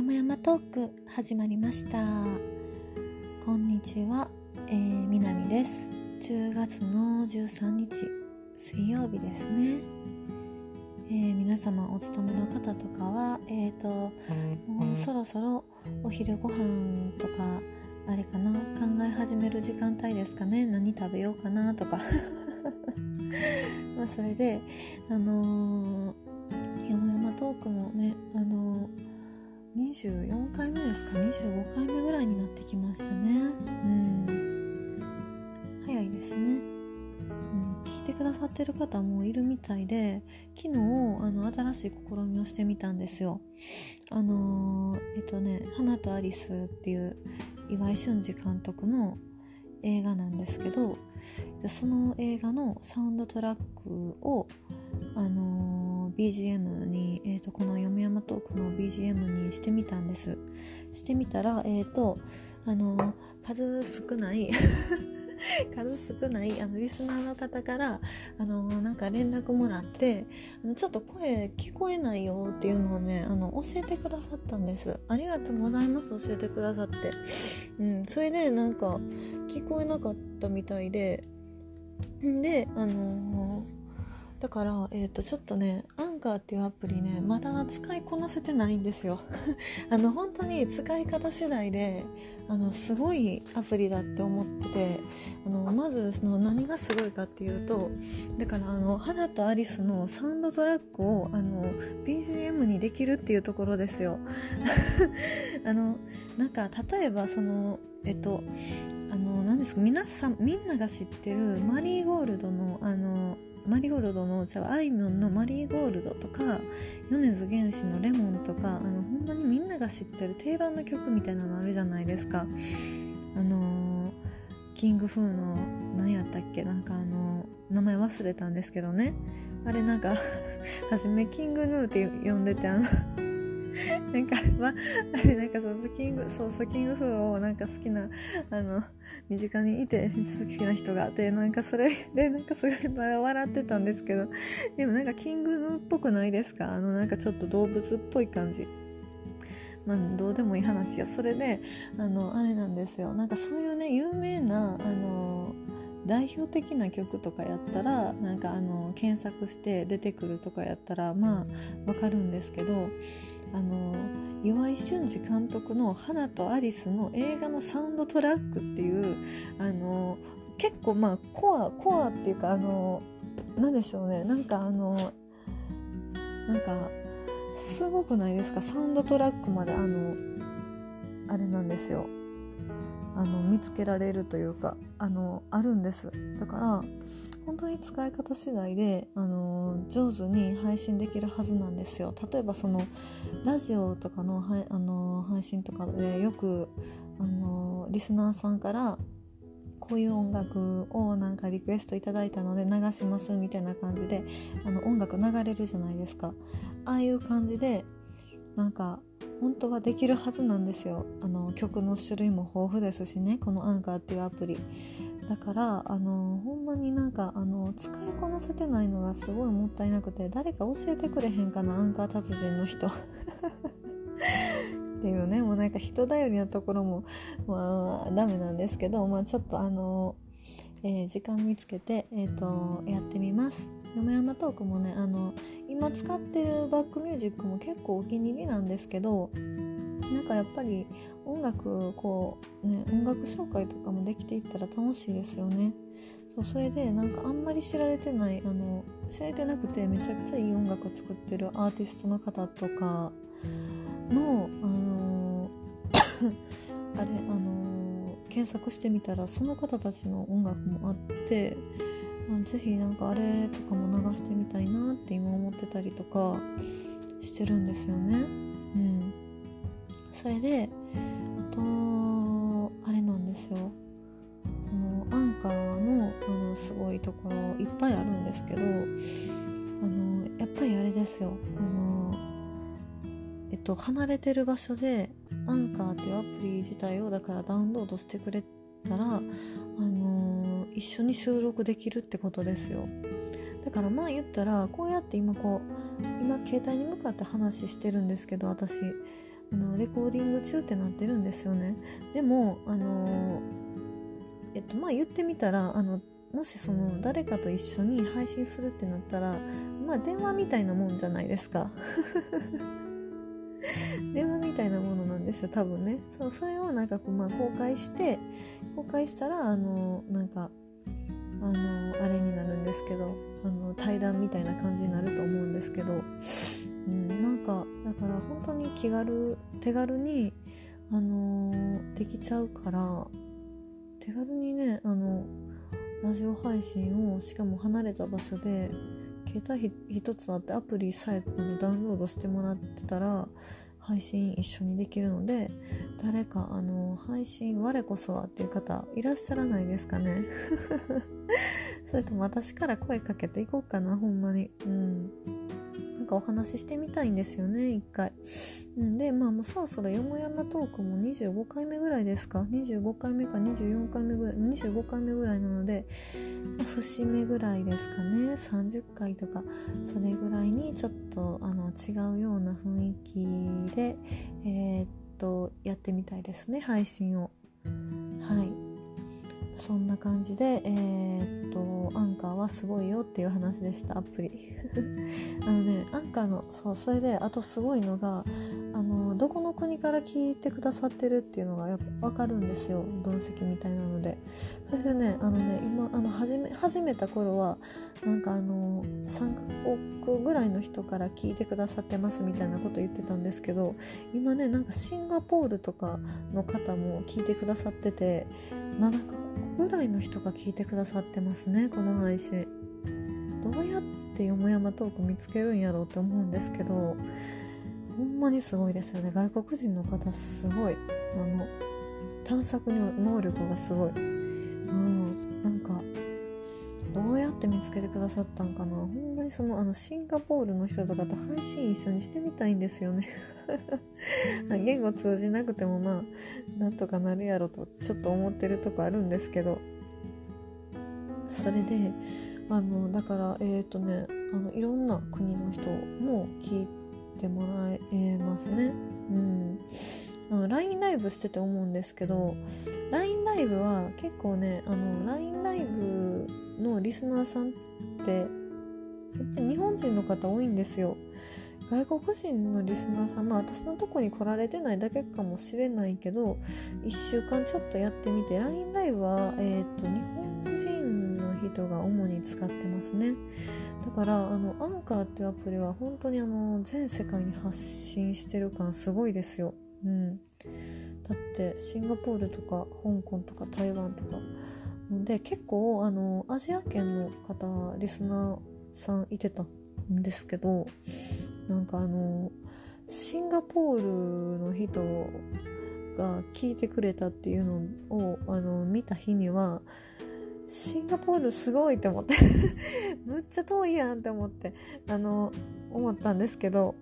よもやまトーク始まりました。こんにちは、えー、みなみです。10月の13日水曜日ですね、えー、皆様お勤めの方とかはえっ、ー、ともうそろそろお昼ご飯とかあれかな？考え始める時間帯ですかね？何食べようかなとか。まあそれであのー、よもやまトークもねあのー、24回目ですか？25回目ぐらいになってきましたね。うん。早いですね、うん、聞いてくださってる方もいるみたいで昨日あの新しい試みをしてみたんですよ。あのー、えっとね「花とアリス」っていう岩井俊二監督の映画なんですけどその映画のサウンドトラックを、あのー、BGM に、えーと、この「読み山トーク」の BGM にしてみたんです。してみたらえっ、ー、とあの、数少ない 数少ないあのリスナーの方からあのなんか連絡もらってあのちょっと声聞こえないよっていうのをねあの教えてくださったんです。ありがとうございます教えてくださって。うんそれでなんか聞こえなかったみたいで。であのーだから、えー、とちょっとねアンカーっていうアプリねまだ使いこなせてないんですよ。あの本当に使い方次第であのすごいアプリだって思っててあのまずその何がすごいかっていうとだからあの花とアリスのサウンドトラックをあの BGM にできるっていうところですよ。あのなんか例えばそのえっとあの何ですか皆さんみんなが知ってるマリーゴールドのあのマリーゴールドのじゃああいみょんの「マリーゴールド」とか米津玄師の「レモン」とかあのほんまにみんなが知ってる定番の曲みたいなのあるじゃないですか。あのー、キングフーの何やったっけなんかあのー、名前忘れたんですけどね。あれなんか 初めキングヌーって呼んでてあのなんか、まあ、れ なんかそうスキングそうスキング風をなんか好きなあの身近にいて好きな人があってなんかそれでなんかすごい笑ってたんですけどでもなんかキングヌーっぽくないですか？あのなんかちょっと動物っぽい感じ。まあ、どうでもいい話や。それであのあれなんですよ。なんかそういうね有名なあの代表的な曲とかやったらなんかあの検索して出てくるとかやったらまあわかるんですけどあの岩井俊二監督の「花とアリス」の映画のサウンドトラックっていうあの結構まあコアコアっていうかあの何でしょうね。なんかあのなんかすごくないですか？サウンドトラックまであのあれなんですよ。あの見つけられるというか。あのあるんです。だから本当に使い方次第で、あの上手に配信できるはずなんですよ。例えばそのラジオとかの,、はあの配信とかでよく、あのリスナーさんからこういう音楽をなんかリクエストいただいたので流しますみたいな感じであの音楽流れるじゃないですか。ああいう感じでなんか本当はできるはずなんですよ。あの曲の種類も豊富ですしね。このアンカーっていうアプリ。だからあのほんまになんかあの使いこなせてないのがすごいもったいなくて誰か教えてくれへんかなアンカー達人の人。っていうねもうなんか人頼りなところもまあダメなんですけどまあちょっとあのえー、時間見つけて、えーと、やってみます。よもやまトークもねあの今使ってるバックミュージックも結構お気に入りなんですけどなんかやっぱり音楽こうね音楽紹介とかもできていったら楽しいですよね。そうそれでなんかあんまり知られてないあの知られてなくてめちゃくちゃいい音楽を作ってるアーティストの方とかのあの あれあの検索してみたらその方たちの音楽もあってぜひなんかあれとかも流してみたいなって今思ってたりとかしてるんですよね。うん、それであとあれなんですよ。そのアンカーのあのすごいところいっぱいあるんですけどあのやっぱりあれですよ。あのえっと離れてる場所でアンカーっていうアプリ自体をだからダウンロードしてくれたらあの一緒に収録できるってことですよ。だからまあ言ったらこうやって今こう今携帯に向かって話してるんですけど私あのレコーディング中ってなってるんですよね。でもあのえっとまあ言ってみたらあのもしその誰かと一緒に配信するってなったらまあ電話みたいなもんじゃないですか。電話みたいなものなんですよ多分ね。そうそれをなんかこう、まあ、公開して公開したらあのなんかあのあれになるんですけどあの対談みたいな感じになると思うんですけど、うん、なんかだから本当に気軽手軽にあのできちゃうから手軽にねあのラジオ配信をしかも離れた場所で携帯一つあってアプリさえダウンロードしてもらってたら配信一緒にできるので誰かあの配信我こそはっていう方いらっしゃらないですかね。それとも私から声かけていこうかなほんまに。うん。かお話ししてみたいんですよね一回、うん、でまあもうそろそろよもやまトークも25回目ぐらいですか？25回目か24回目ぐらい25回目ぐらいなので、ま、節目ぐらいですかね？30回とかそれぐらいにちょっとあの違うような雰囲気でえー、っとやってみたいですね配信を。はい。そんな感じでえー、っとアンカーはすごいよっていう話でしたアプリ。あのねアンカーのそうそれであとすごいのがあのどこの国から聞いてくださってるっていうのがやっぱ分かるんですよ分析みたいなので。それでねあのね今あの始め始めた頃はなんかあの3カ国ぐらいの人から聞いてくださってますみたいなこと言ってたんですけど今ねなんかシンガポールとかの方も聞いてくださってて7カ国ぐらいの人が聞いてくださってますねこの配信。どうやってよもやまトーク見つけるんやろうって思うんですけどほんまにすごいですよね。外国人の方すごい。あの探索能力がすごい。うん。なんかどうやって見つけてくださったんかな。ほんまにそのあのシンガポールの人とかと配信一緒にしてみたいんですよね。言語通じなくてもまあなんとかなるやろとちょっと思ってるとこあるんですけど。それであのだからえっ、ー、とねあのいろんな国の人も聞いてもらえますね。うん、LINE ライブしてて思うんですけど LINE ライブは結構ねあの LINE ライブのリスナーさんってやっぱり日本人の方多いんですよ。外国人のリスナーさんまあ私のとこに来られてないだけかもしれないけど1週間ちょっとやってみて LINE ライブは、えーと、日本人の人が主に使ってますね。だからあのアンカーっていうアプリは本当にあの全世界に発信してる感すごいですよ、うん、だってシンガポールとか香港とか台湾とか。で結構あのアジア圏の方リスナーさんいてたんですけどなんかあのシンガポールの人が聞いてくれたっていうのをあの見た日にはシンガポールすごいって思って。むっちゃ遠いやんって思って。あの思ったんですけど。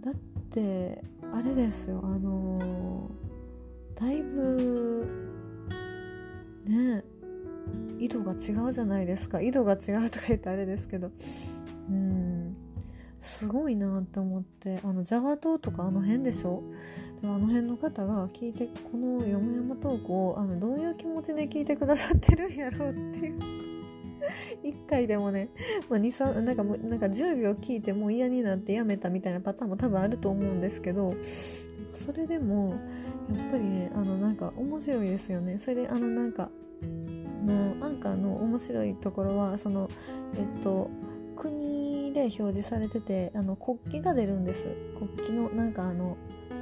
だってあれですよ。あのだいぶね緯度が違うじゃないですか。緯度が違うとか言ってあれですけど。うん。すごいなって思って。あのジャワ島とかあの辺でしょ？あの辺の方が聞いてこの「よもやまトークを」あのどういう気持ちで聞いてくださってるんやろうっていう。1回でもね、まあ、23なんかもなんか10秒聞いてもう嫌になってやめたみたいなパターンも多分あると思うんですけどそれでもやっぱりねあのなんか面白いですよね。それであのなんかのアンカーの面白いところはそのえっと国で表示されててあの国旗が出るんです。国旗のなんかあの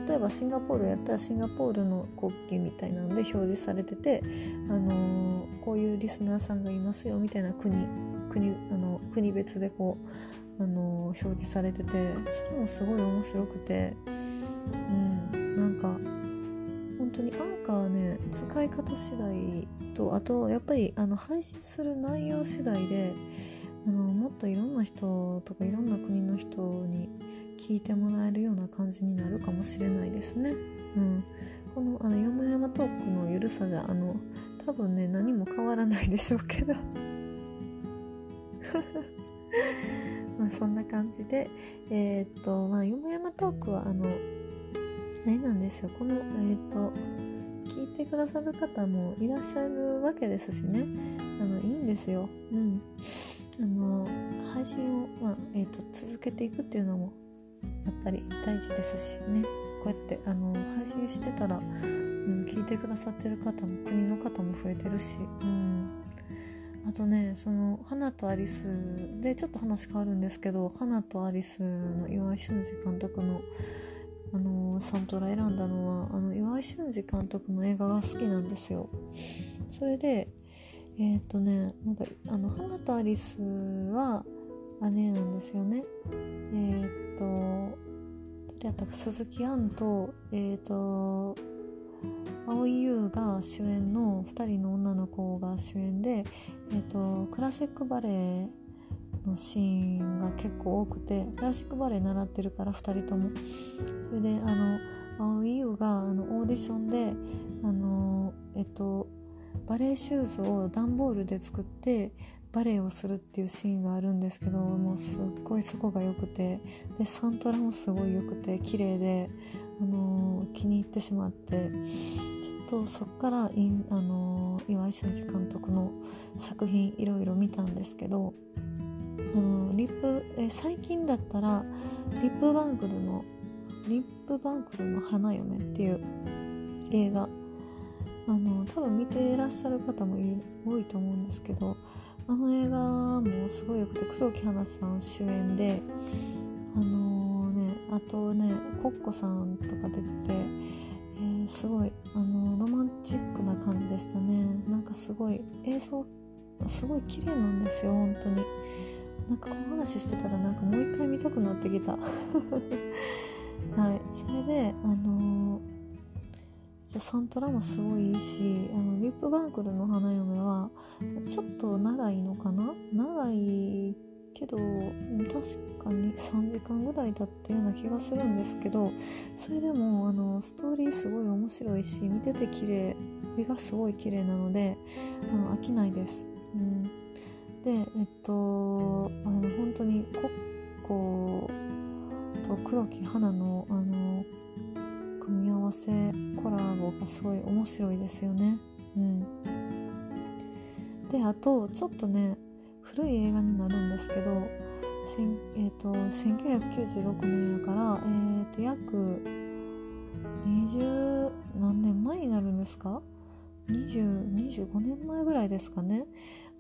例えばシンガポールやったらシンガポールの国旗みたいなので表示されてて、あのー、こういうリスナーさんがいますよみたいな国国あの国別でこう、あの、表示されててそれもすごい面白くて、うん、なんか本当にアンカーね使い方次第とあとやっぱりあの配信する内容次第であのもっといろんな人とかいろんな国の人に聞いてもらえるような感じになるかもしれないですね。うん、このあのよもやまトークのゆるさじゃあの多分ね何も変わらないでしょうけど。まあそんな感じでえー、っとまあよもやまトークはあのあれなんですよ。このえっ、と聞いてくださる方もいらっしゃるわけですしね。あのいいんですよ。うん。あの配信を、まあえーと、続けていくっていうのもやっぱり大事ですしねこうやってあの配信してたら、うん、聞いてくださってる方も国の方も増えてるし、うん、あとねその「花とアリス」でちょっと話変わるんですけど「花とアリス」の岩井俊二監督のあのサントラ選んだのはあの岩井俊二監督の映画が好きなんですよ。それでえっ、とねなんかあの花とアリスは姉なんですよね。えーっ、と誰やったか鈴木杏とえーっ、と蒼井優が主演の2人の女の子が主演で、えーと、クラシックバレエのシーンが結構多くてクラシックバレエ習ってるから2人ともそれであの蒼井優があのオーディションであのえっとバレエシューズを段ボールで作ってバレエをするっていうシーンがあるんですけどもうすっごいそこが良くてでサントラもすごい良くて綺麗であのー、気に入ってしまってちょっとそっからあのー、岩井俊二監督の作品いろいろ見たんですけどあのリップえ最近だったらリップバングルのリップバングルの花嫁っていう映画あの多分見ていらっしゃる方も多いと思うんですけどあの映画もすごい良くて黒木華さん主演であのー、ねあとねコッコさんとか出てて、えー、すごいあのロマンチックな感じでしたね。なんかすごい映像すごい綺麗なんですよ本当に。なんかこの話してたらなんかもう一回見たくなってきた。はい。それであのじゃサントラもすごいいいしあのリップバンクルの花嫁はちょっと長いのかな？長いけど確かに3時間ぐらいだったような気がするんですけどそれでもあのストーリーすごい面白いし見てて綺麗絵がすごい綺麗なのであの飽きないです。うん、でえっとあの本当にコッコと黒木花のあの組み合わせコラボがすごい面白いですよね。うん、であとちょっとね古い映画になるんですけど、えーと、1996年やから、えーと、約20何年前になるんですか？20 25年前ぐらいですかね。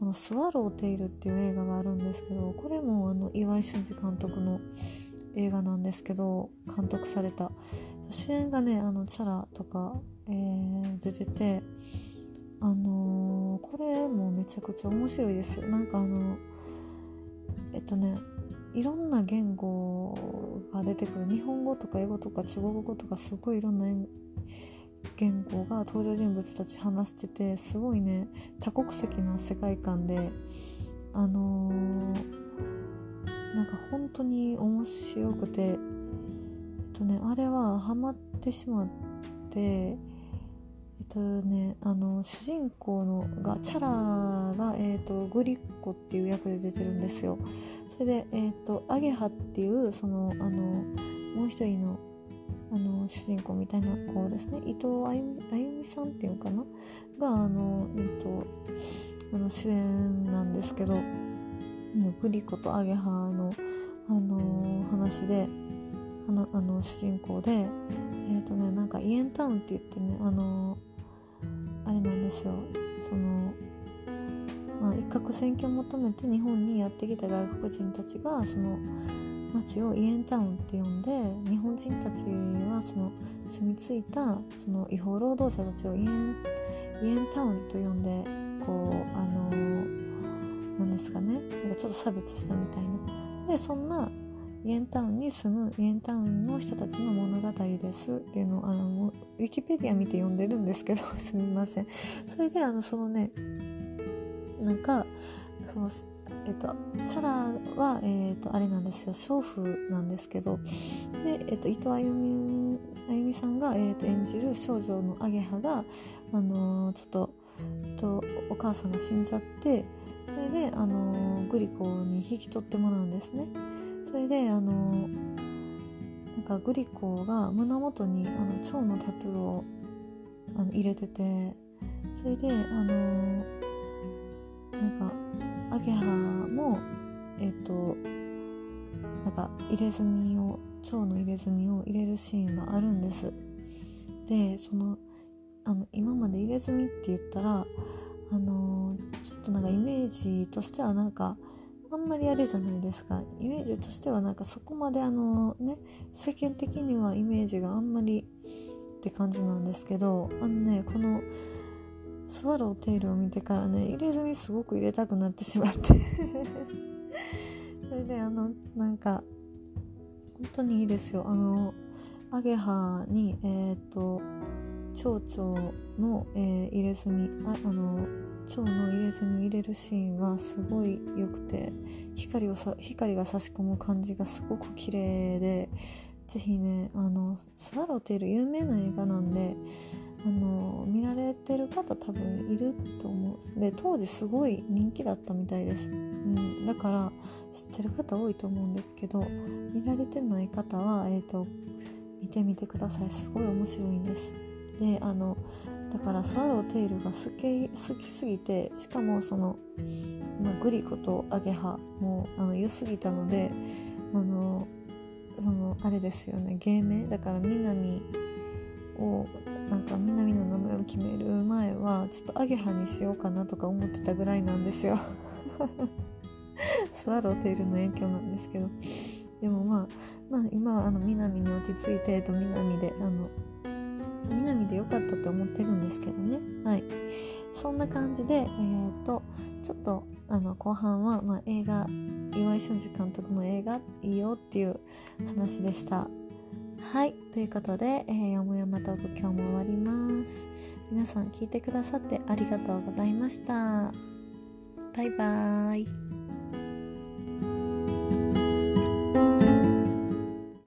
あのスワローテイルっていう映画があるんですけどこれもあの岩井俊二監督の映画なんですけど監督された主演がねあのチャラとか、えー、出ててあのー、これもめちゃくちゃ面白いですなんかあのえっとねいろんな言語が出てくる。日本語とか英語とか中国語とかすごいいろんな言語が登場人物たち話しててすごいね多国籍な世界観であのー、なんか本当に面白くてとねあれはハマってしまってえっとねあの主人公のがチャラが、えっと、グリッコっていう役で出てるんですよ。それで、えっと、アゲハっていうそのあのもう一人のあの主人公みたいな子ですね。伊藤あゆみあゆみさんっていうかな？があの、えっと、あの主演なんですけどグリコとアゲハの、あの話であのあの主人公でえっ、ー、とねなんかイエンタウンって言ってねあのあれなんですよ。そのまあ、一攫千金を求めて日本にやってきた外国人たちがその町をイエンタウンって呼んで日本人たちはその住み着いたその違法労働者たちをイエンイエンタウンと呼んでこうあのなんですかね。なんかちょっと差別したみたいな。でそんなイエンタウンに住むイエンタウンの人たちの物語です。っていうのをあのウィキペディア見て読んでるんですけど すみません。それであのそのねなんかそのえっと、チャラは、えっと、あれなんですよ。娼婦なんですけど。で、えっと、伊藤あゆみあゆみさんが、えっと、演じる少女のアゲハが、あのー、ちょっと、えっと、お母さんが死んじゃってそれで、あのー、グリコに引き取ってもらうんですね。それであのなんかグリコが胸元にあの蝶のタトゥーをあの入れててそれであのなんかアゲハもえっ、となんか入れ墨を蝶の入れ墨を入れるシーンがあるんです。でそのあの今まで入れ墨って言ったらあのちょっとなんかイメージとしてはなんかあんまりあれじゃないですか。イメージとしてはなんかそこまであのね世間的にはイメージがあんまりって感じなんですけどあのねこのスワローテイルを見てからね入れ墨すごく入れたくなってしまって。それであのなんか本当にいいですよ。あのアゲハにえっ、と蝶々の、えー、入れ墨ああの蝶の入れ墨入れるシーンがすごい良くて光をさ光が差し込む感じがすごく綺麗でぜひねあのスワローテイル有名な映画なんであの見られてる方多分いると思う。で当時すごい人気だったみたいです、うん、だから知ってる方多いと思うんですけど見られてない方は、えーと、見てみてください。すごい面白いんです。であのだからスワローテイルが好き好きすぎてしかもその、まあ、グリコとアゲハもあの良すぎたのであのそのあれですよね芸名？だから南をなんか南の名前を決める前はちょっとアゲハにしようかなとか思ってたぐらいなんですよ。スワローテイルの影響なんですけど。でもまあまあ今はあの南に落ち着いてと南であの南で良かったと思ってるんですけどね。はい。そんな感じでえっ、ー、とちょっとあの後半は、まあ、映画岩井俊二監督の映画いいよっていう話でした。はい。ということで、えー、よもやまトーク今日も終わります。皆さん聞いてくださってありがとうございました。バイバーイ。